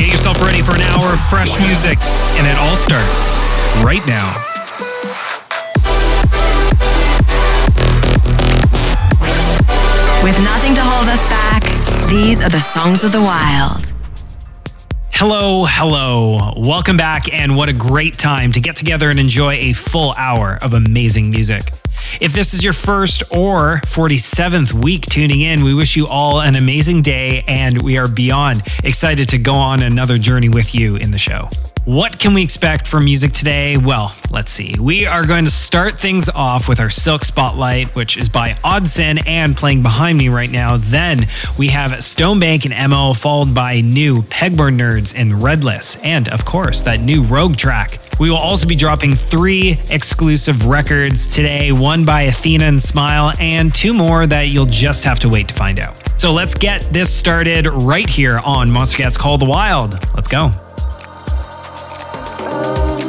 Get yourself ready for an hour of fresh music, and it all starts right now. With nothing to hold us back, these are the songs of the wild. Hello, hello. Welcome back, and what a great time to get together and enjoy a full hour of amazing music. If this is your first or 47th week tuning in, we wish you all an amazing day and we are beyond excited to go on another journey with you in the show. What can we expect from music today? Well, let's see. We are going to start things off with our Silk Spotlight, which is by Oddsin and playing behind me right now. Then we have Stonebank and MO, followed by new Pegboard Nerds and Redless, and of course, that new Rogue track. We will also be dropping three exclusive records today one by Athena and Smile, and two more that you'll just have to wait to find out. So let's get this started right here on Monstercat's Call the Wild. Let's go. Hour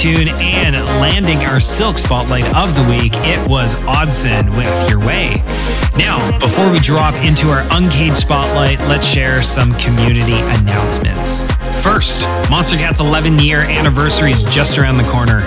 tune and landing our Silk Spotlight of the week. It was Oddson with Your Way. Now, before we drop into our Uncaged Spotlight, let's share some community announcements. First, Monstercat's 11 year anniversary is just around the corner.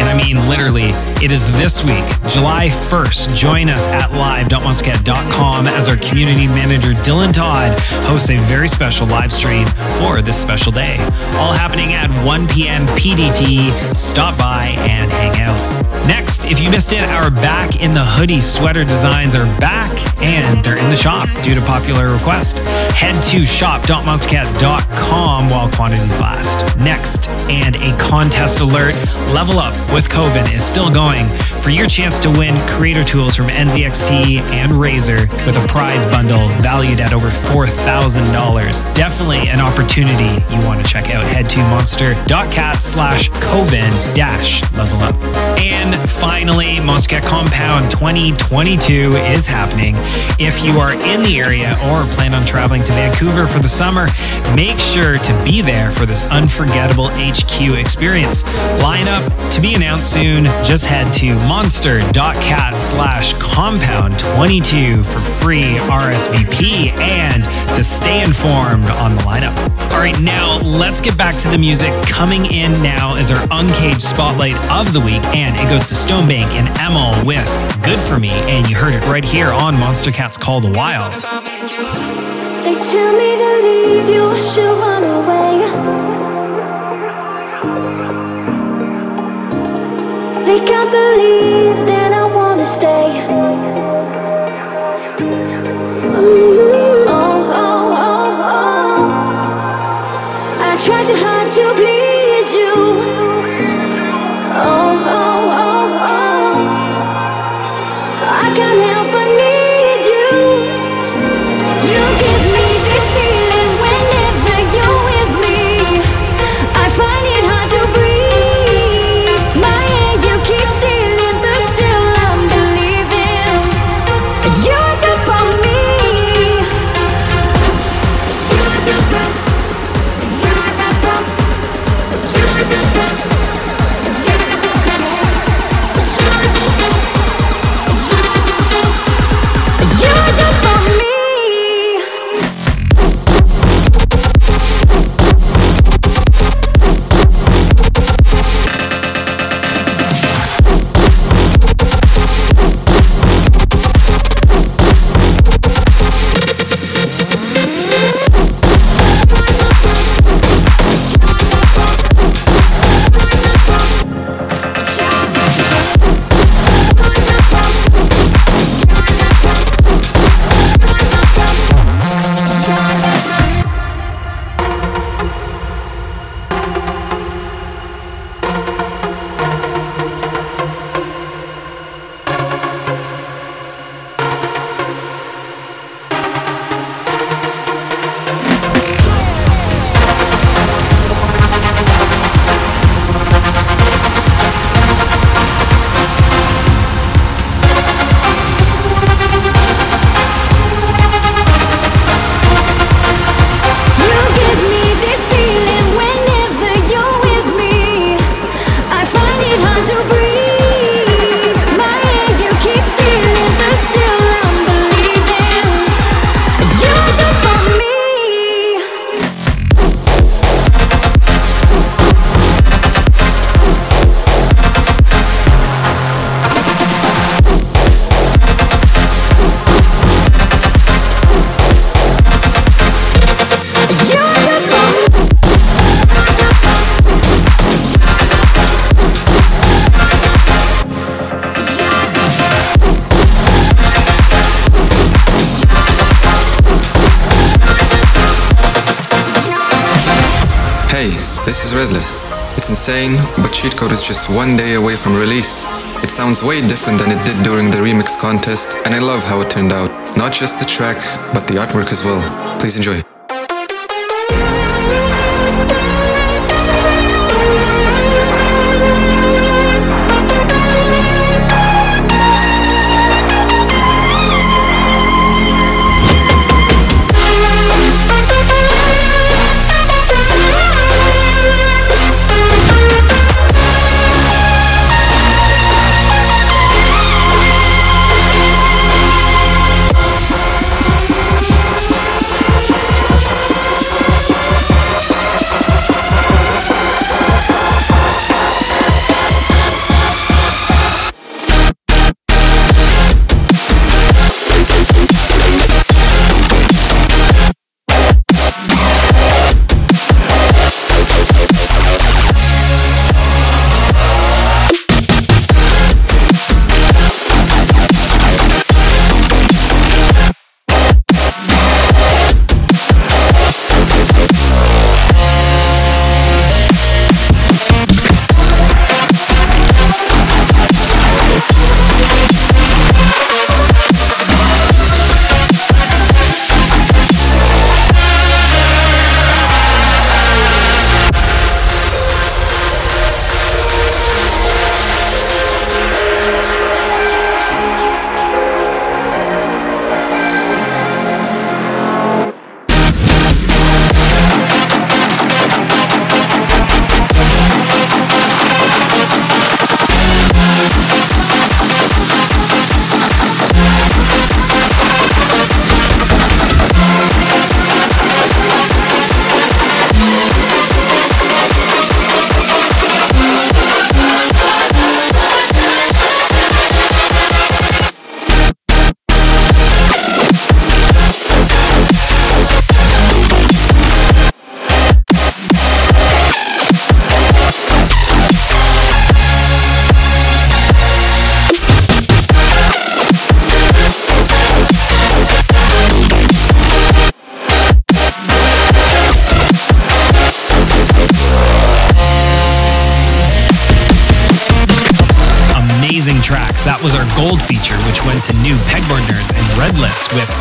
And I mean, literally, it is this week, July 1st. Join us at live.monstercat.com as our community manager, Dylan Todd, hosts a very special live stream for this special day. All happening at 1 p.m. PDT. Stop by and hang out. Next, if you missed it, our Back in the Hoodie sweater designs are back and they're in the shop due to popular request. Head to shop.monstercat.com while quantities last. Next, and a contest alert Level Up with Koven is still going for your chance to win creator tools from NZXT and Razer with a prize bundle valued at over $4,000. Definitely an opportunity you want to check out. Head to monster.cat slash Koven dash level up. And finally, Monstercat Compound 2022 is happening. If you are in the area or plan on traveling to Vancouver for the summer, make sure to be there for this unforgettable HQ experience. Line up to be announced soon. Just head to monster.cat slash compound 22 for free RSVP and to stay informed on the lineup. All right, now let's get back to the music. Coming in now is our Uncaged Spotlight of the week, and it goes to Stonebank and EMEL with Good For Me, and you heard it right here on Monstercat's Call the Wild. They tell me to leave you, I should run away. They can't believe that I wanna stay. Ooh, Redless. It's insane, but Cheat Code is just one day away from release. It sounds way different than it did during the remix contest, and I love how it turned out. Not just the track, but the artwork as well. Please enjoy.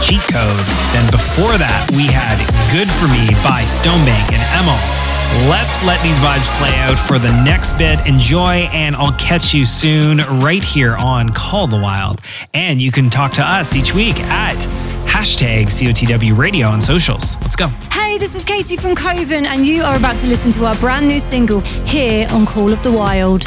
Cheat Code. Then before that, we had Good For Me by Stonebank and EMEL. Let's let these vibes play out for the next bit. Enjoy, and I'll catch you soon right here on Call the Wild. And you can talk to us each week at hashtag COTW Radio on socials. Let's go. Hey, this is Katie from Koven, and you are about to listen to our brand new single here on Call of the Wild.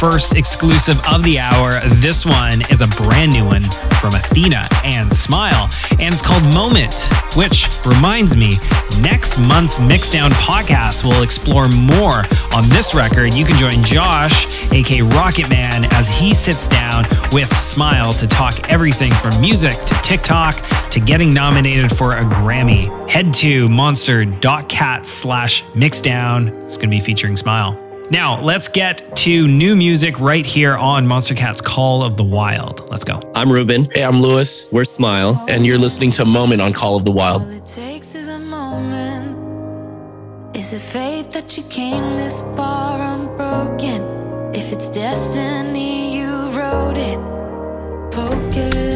First exclusive of the hour. This one is a brand new one from Athena and Smile, and it's called Moment, which reminds me, next month's Mixdown podcast will explore more on this record. You can join Josh, aka Rocket Man, as he sits down with Smile to talk everything from music to TikTok to getting nominated for a Grammy. Head to monster.cat slash mixdown. It's going to be featuring Smile. Now, let's get to new music right here on Monstercat's Call of the Wild. Let's go. I'm Ruben. Hey, I'm Lewis. We're Smile. And you're listening to Moment on Call of the Wild. All it takes is a moment. Is it faith that you came this far unbroken? If it's destiny, you wrote it. Focused,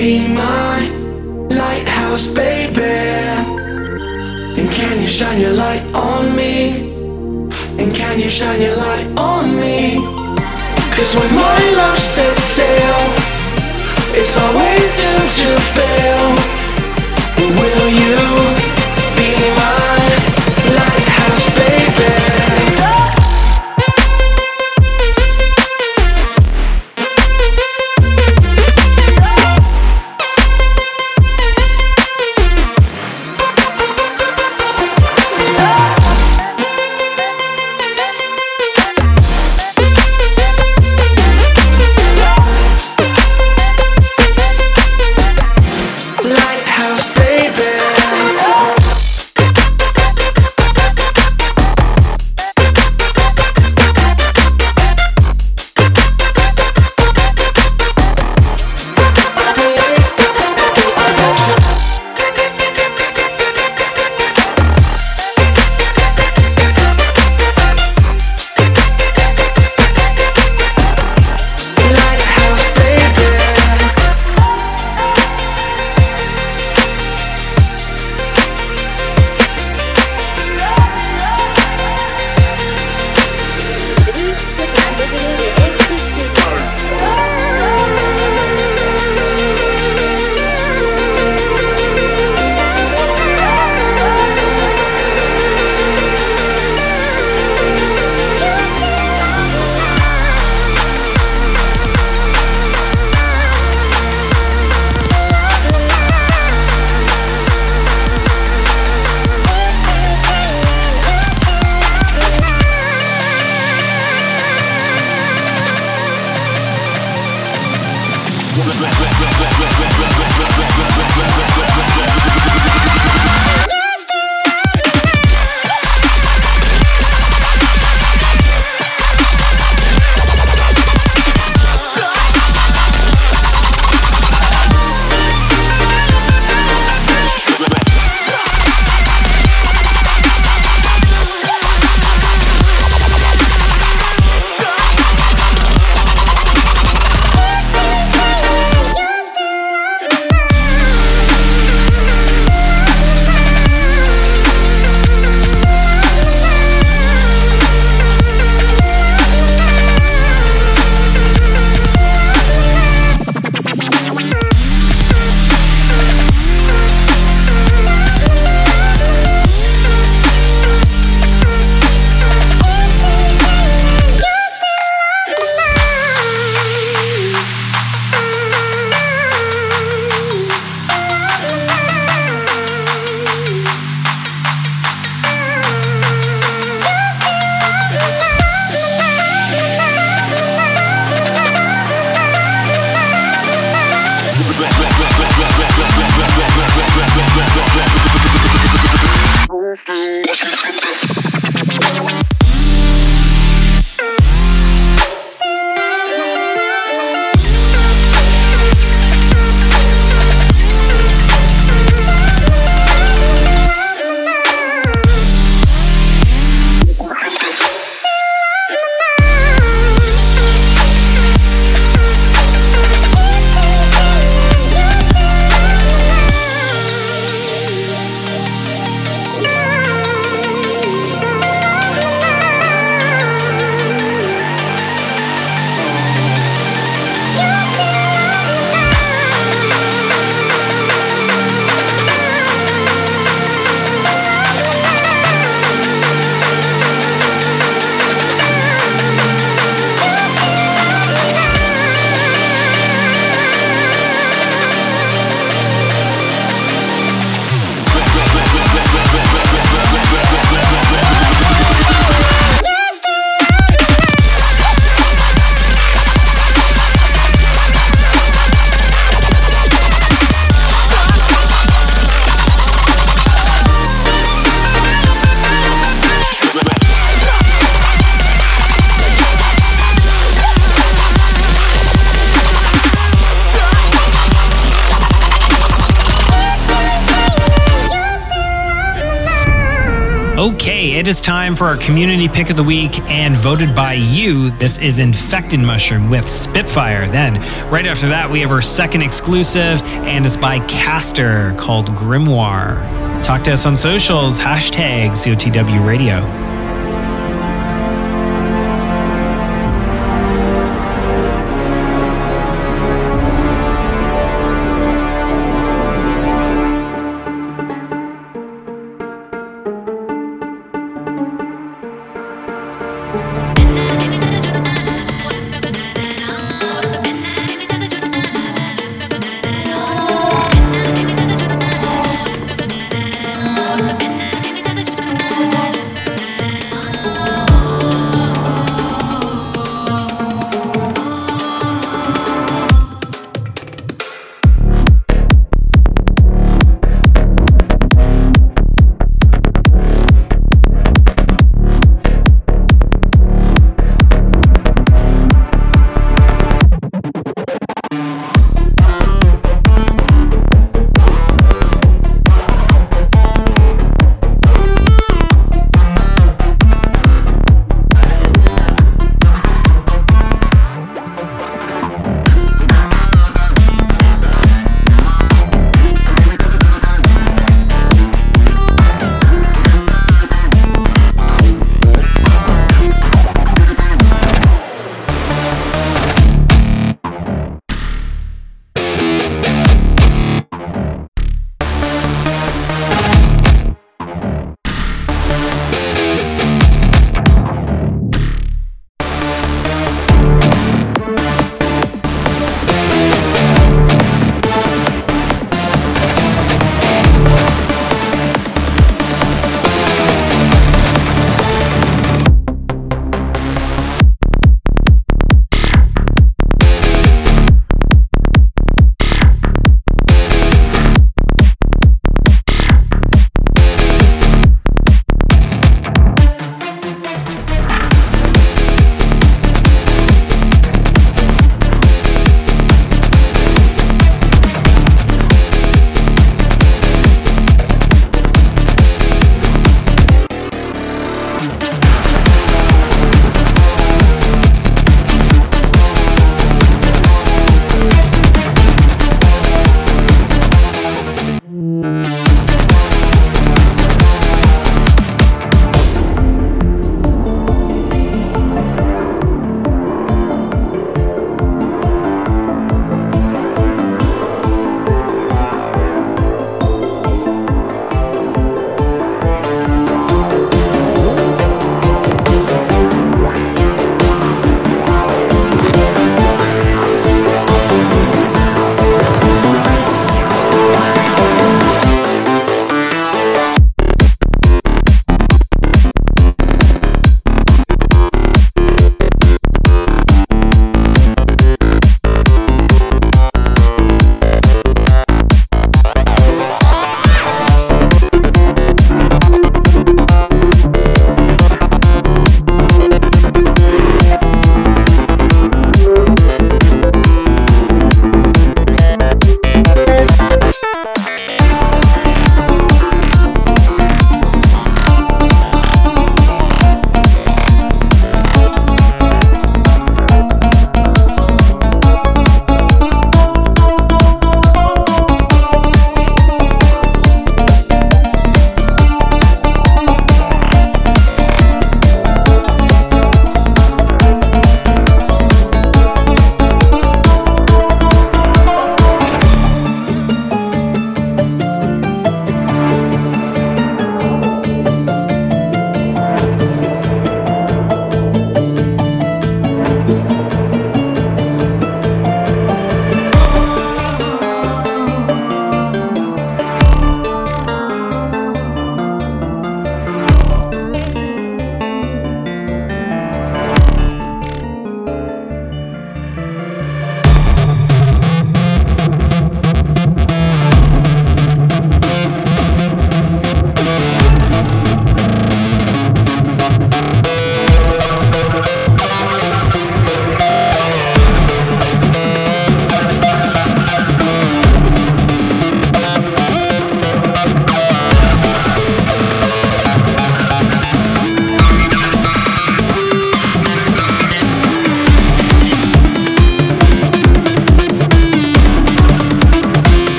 be my lighthouse, baby? And can you shine your light on me? And can you shine your light on me? Cause when my love sets sail, it's always doomed to fail. Will you for our community pick of the week and voted by you. This is Infected Mushroom with Spitfire. Then, right after that, we have our second exclusive, and it's by Caster called Grimoire. Talk to us on socials, hashtag COTW Radio.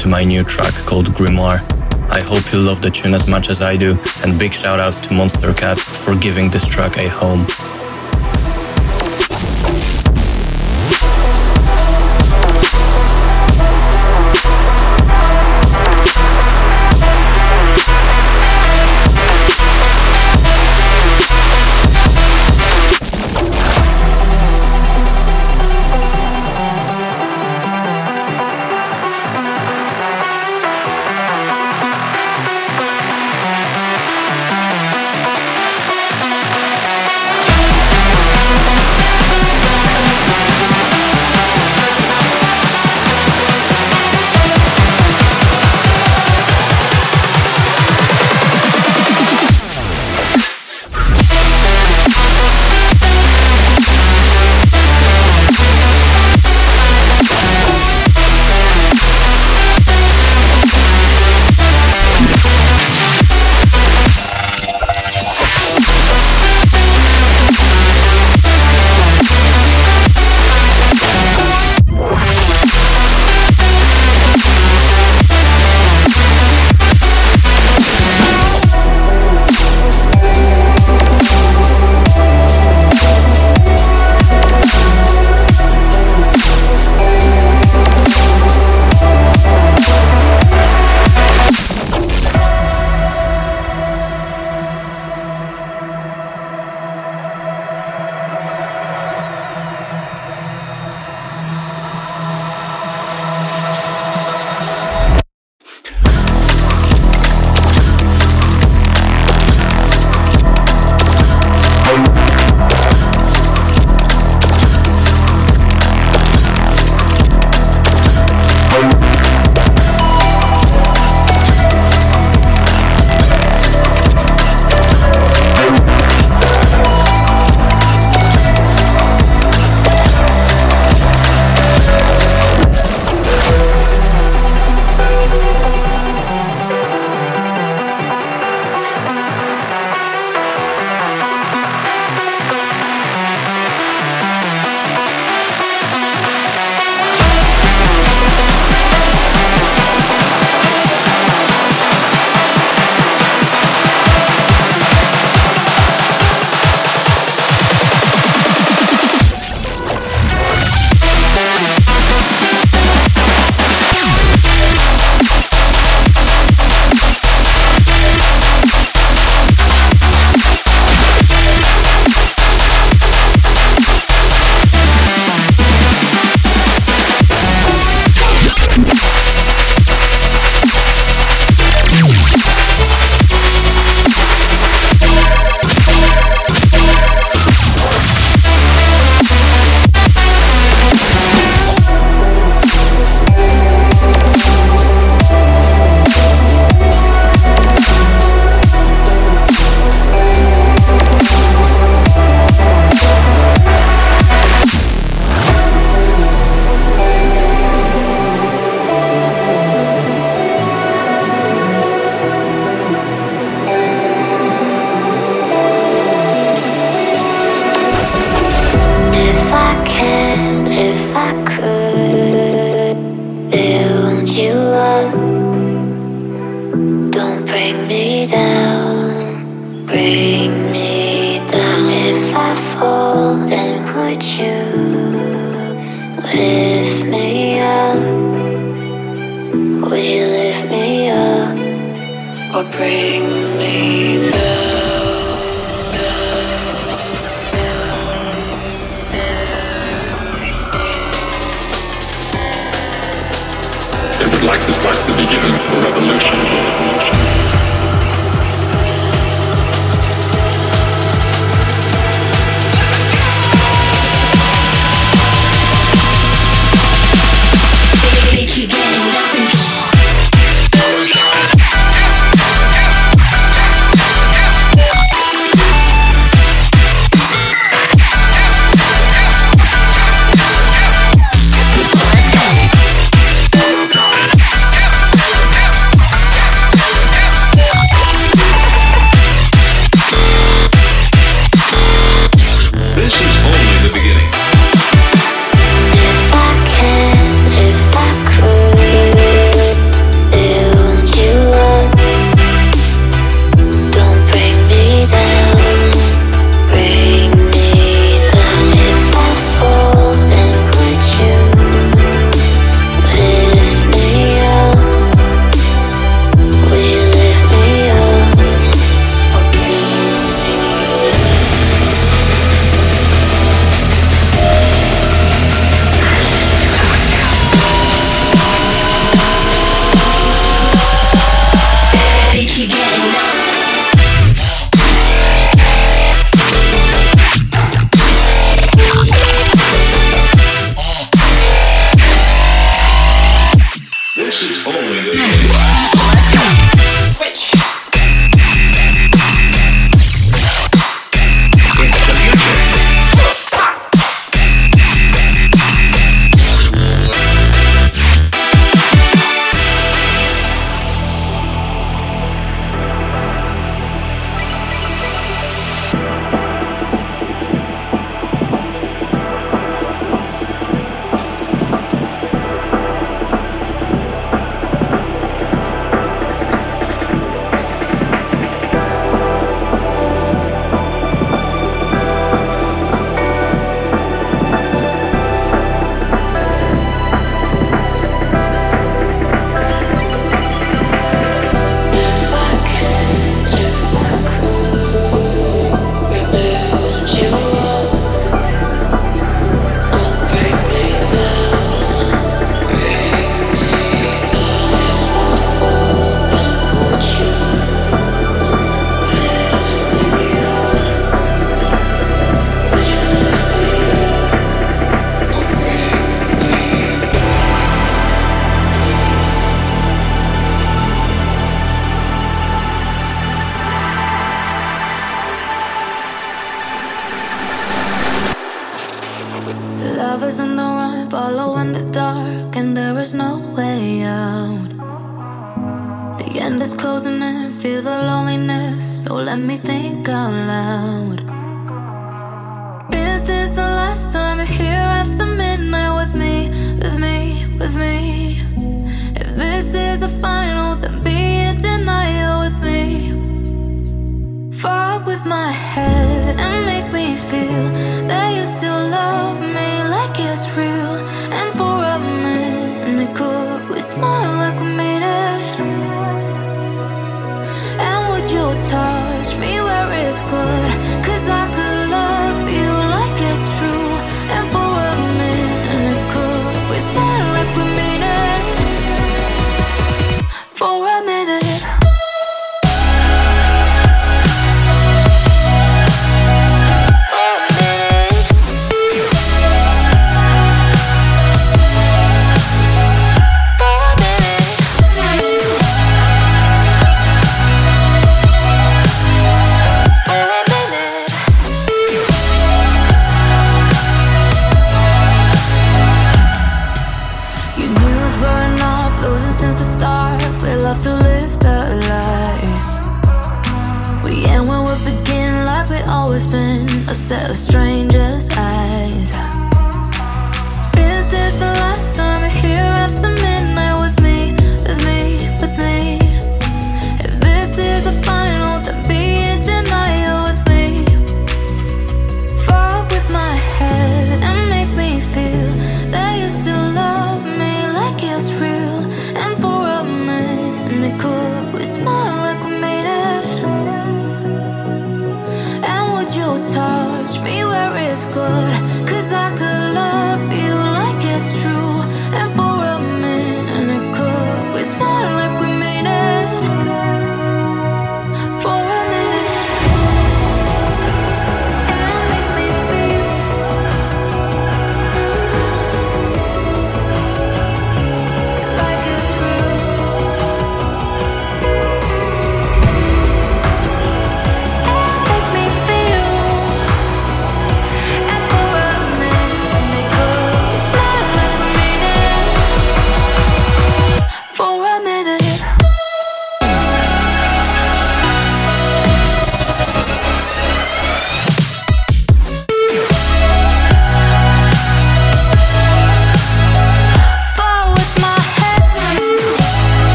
To my new track called Grimoire. I hope you love the tune as much as I do, and big shout out to Monstercat for giving this track a home.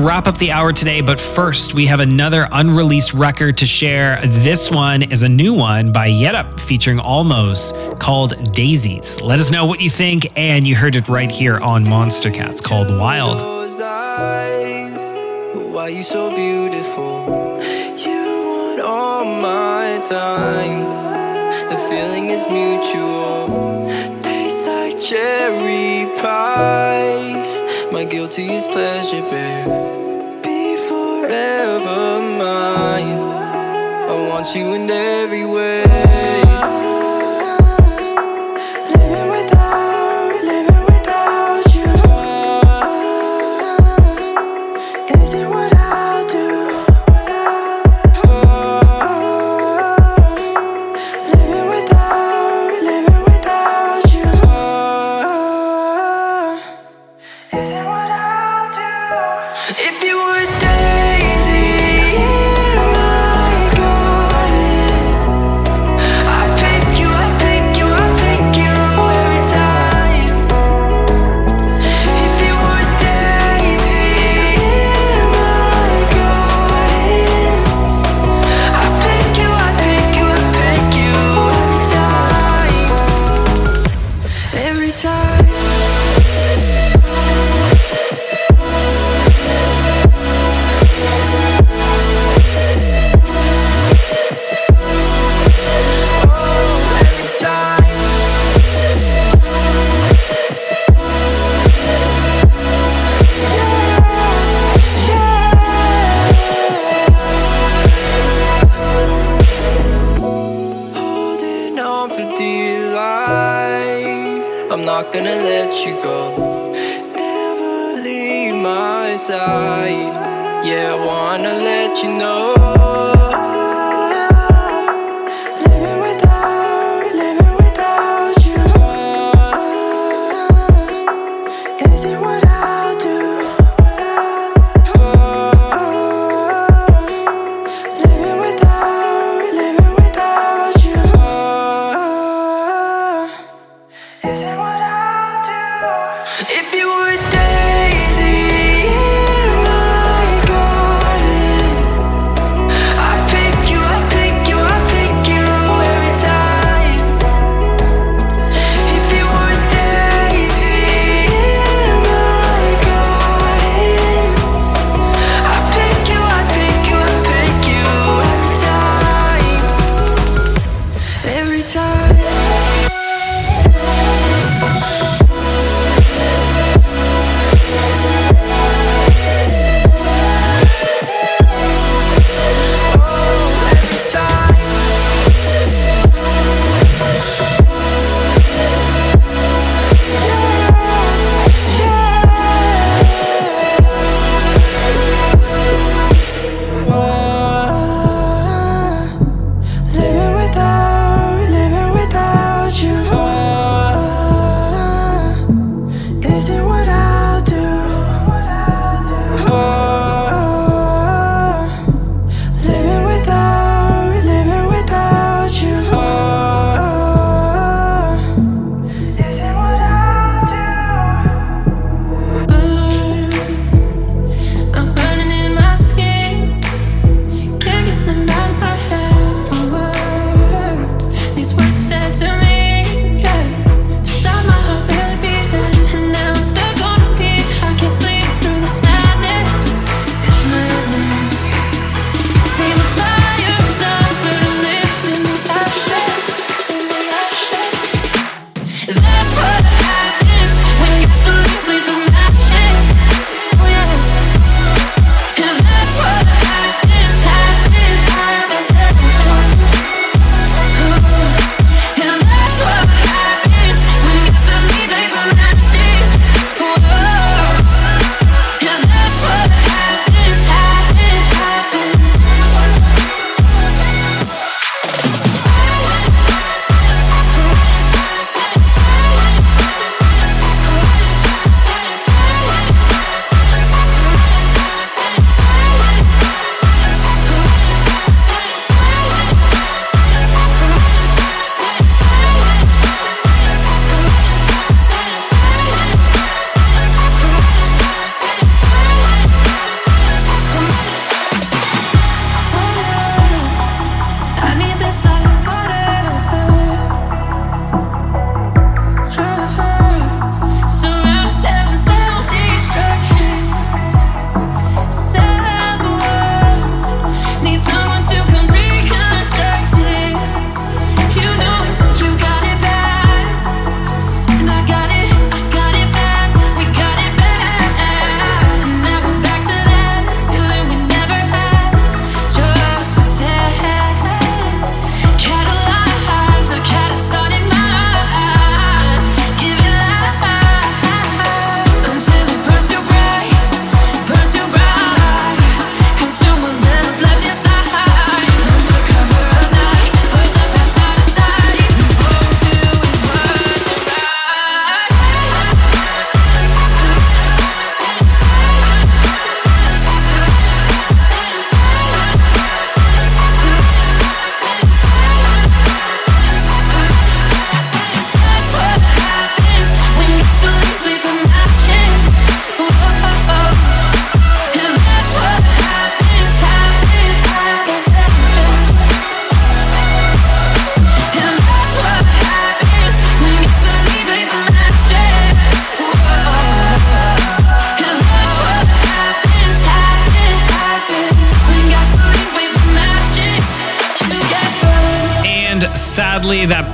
wrap up the hour today, but first, we have another unreleased record to share. This one is a new one by Yetep featuring Almos called Daisies. Let us know what you think, and you heard it right here on Monstercat's called Wild. Eyes, why you so beautiful? You want all my time. The feeling is mutual. To as pleasure, babe. Be forever mine. I want you in every way.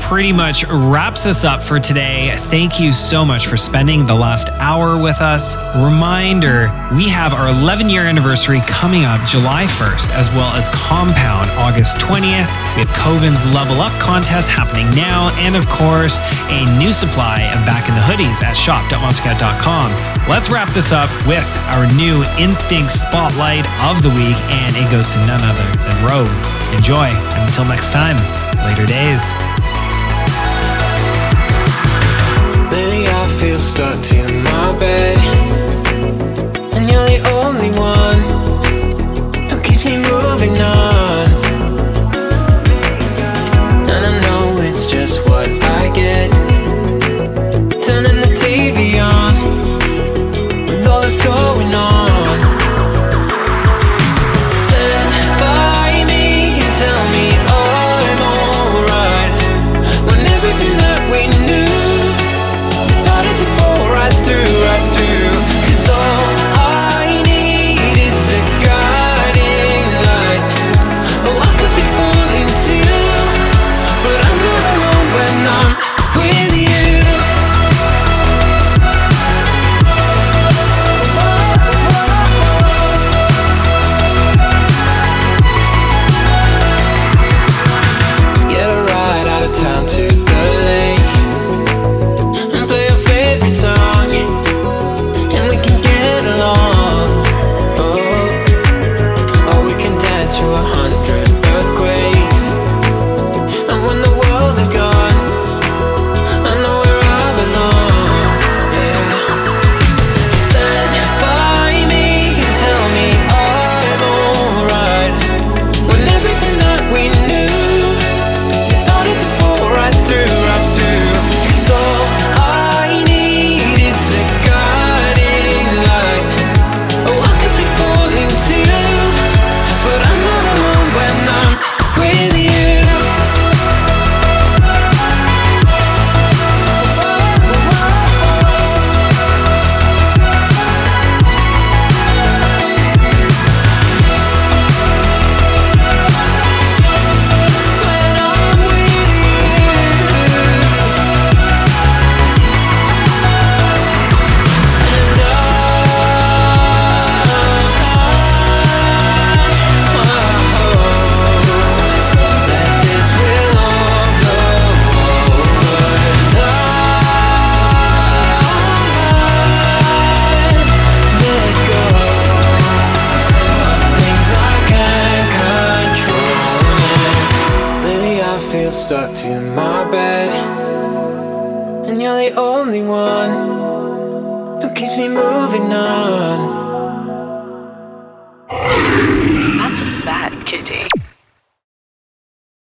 pretty much wraps us up for today. Thank you so much for spending the last hour with us. Reminder we have our 11 year anniversary coming up July 1st, as well as Compound August 20th. We have Koven's Level Up contest happening now, and of course, a new supply of Back in the Hoodies at shop.monstercat.com. Let's wrap this up with our new Instinct Spotlight of the Week, and it goes to none other than Rogue. Enjoy, and until next time, later days. feel stuck to my bed.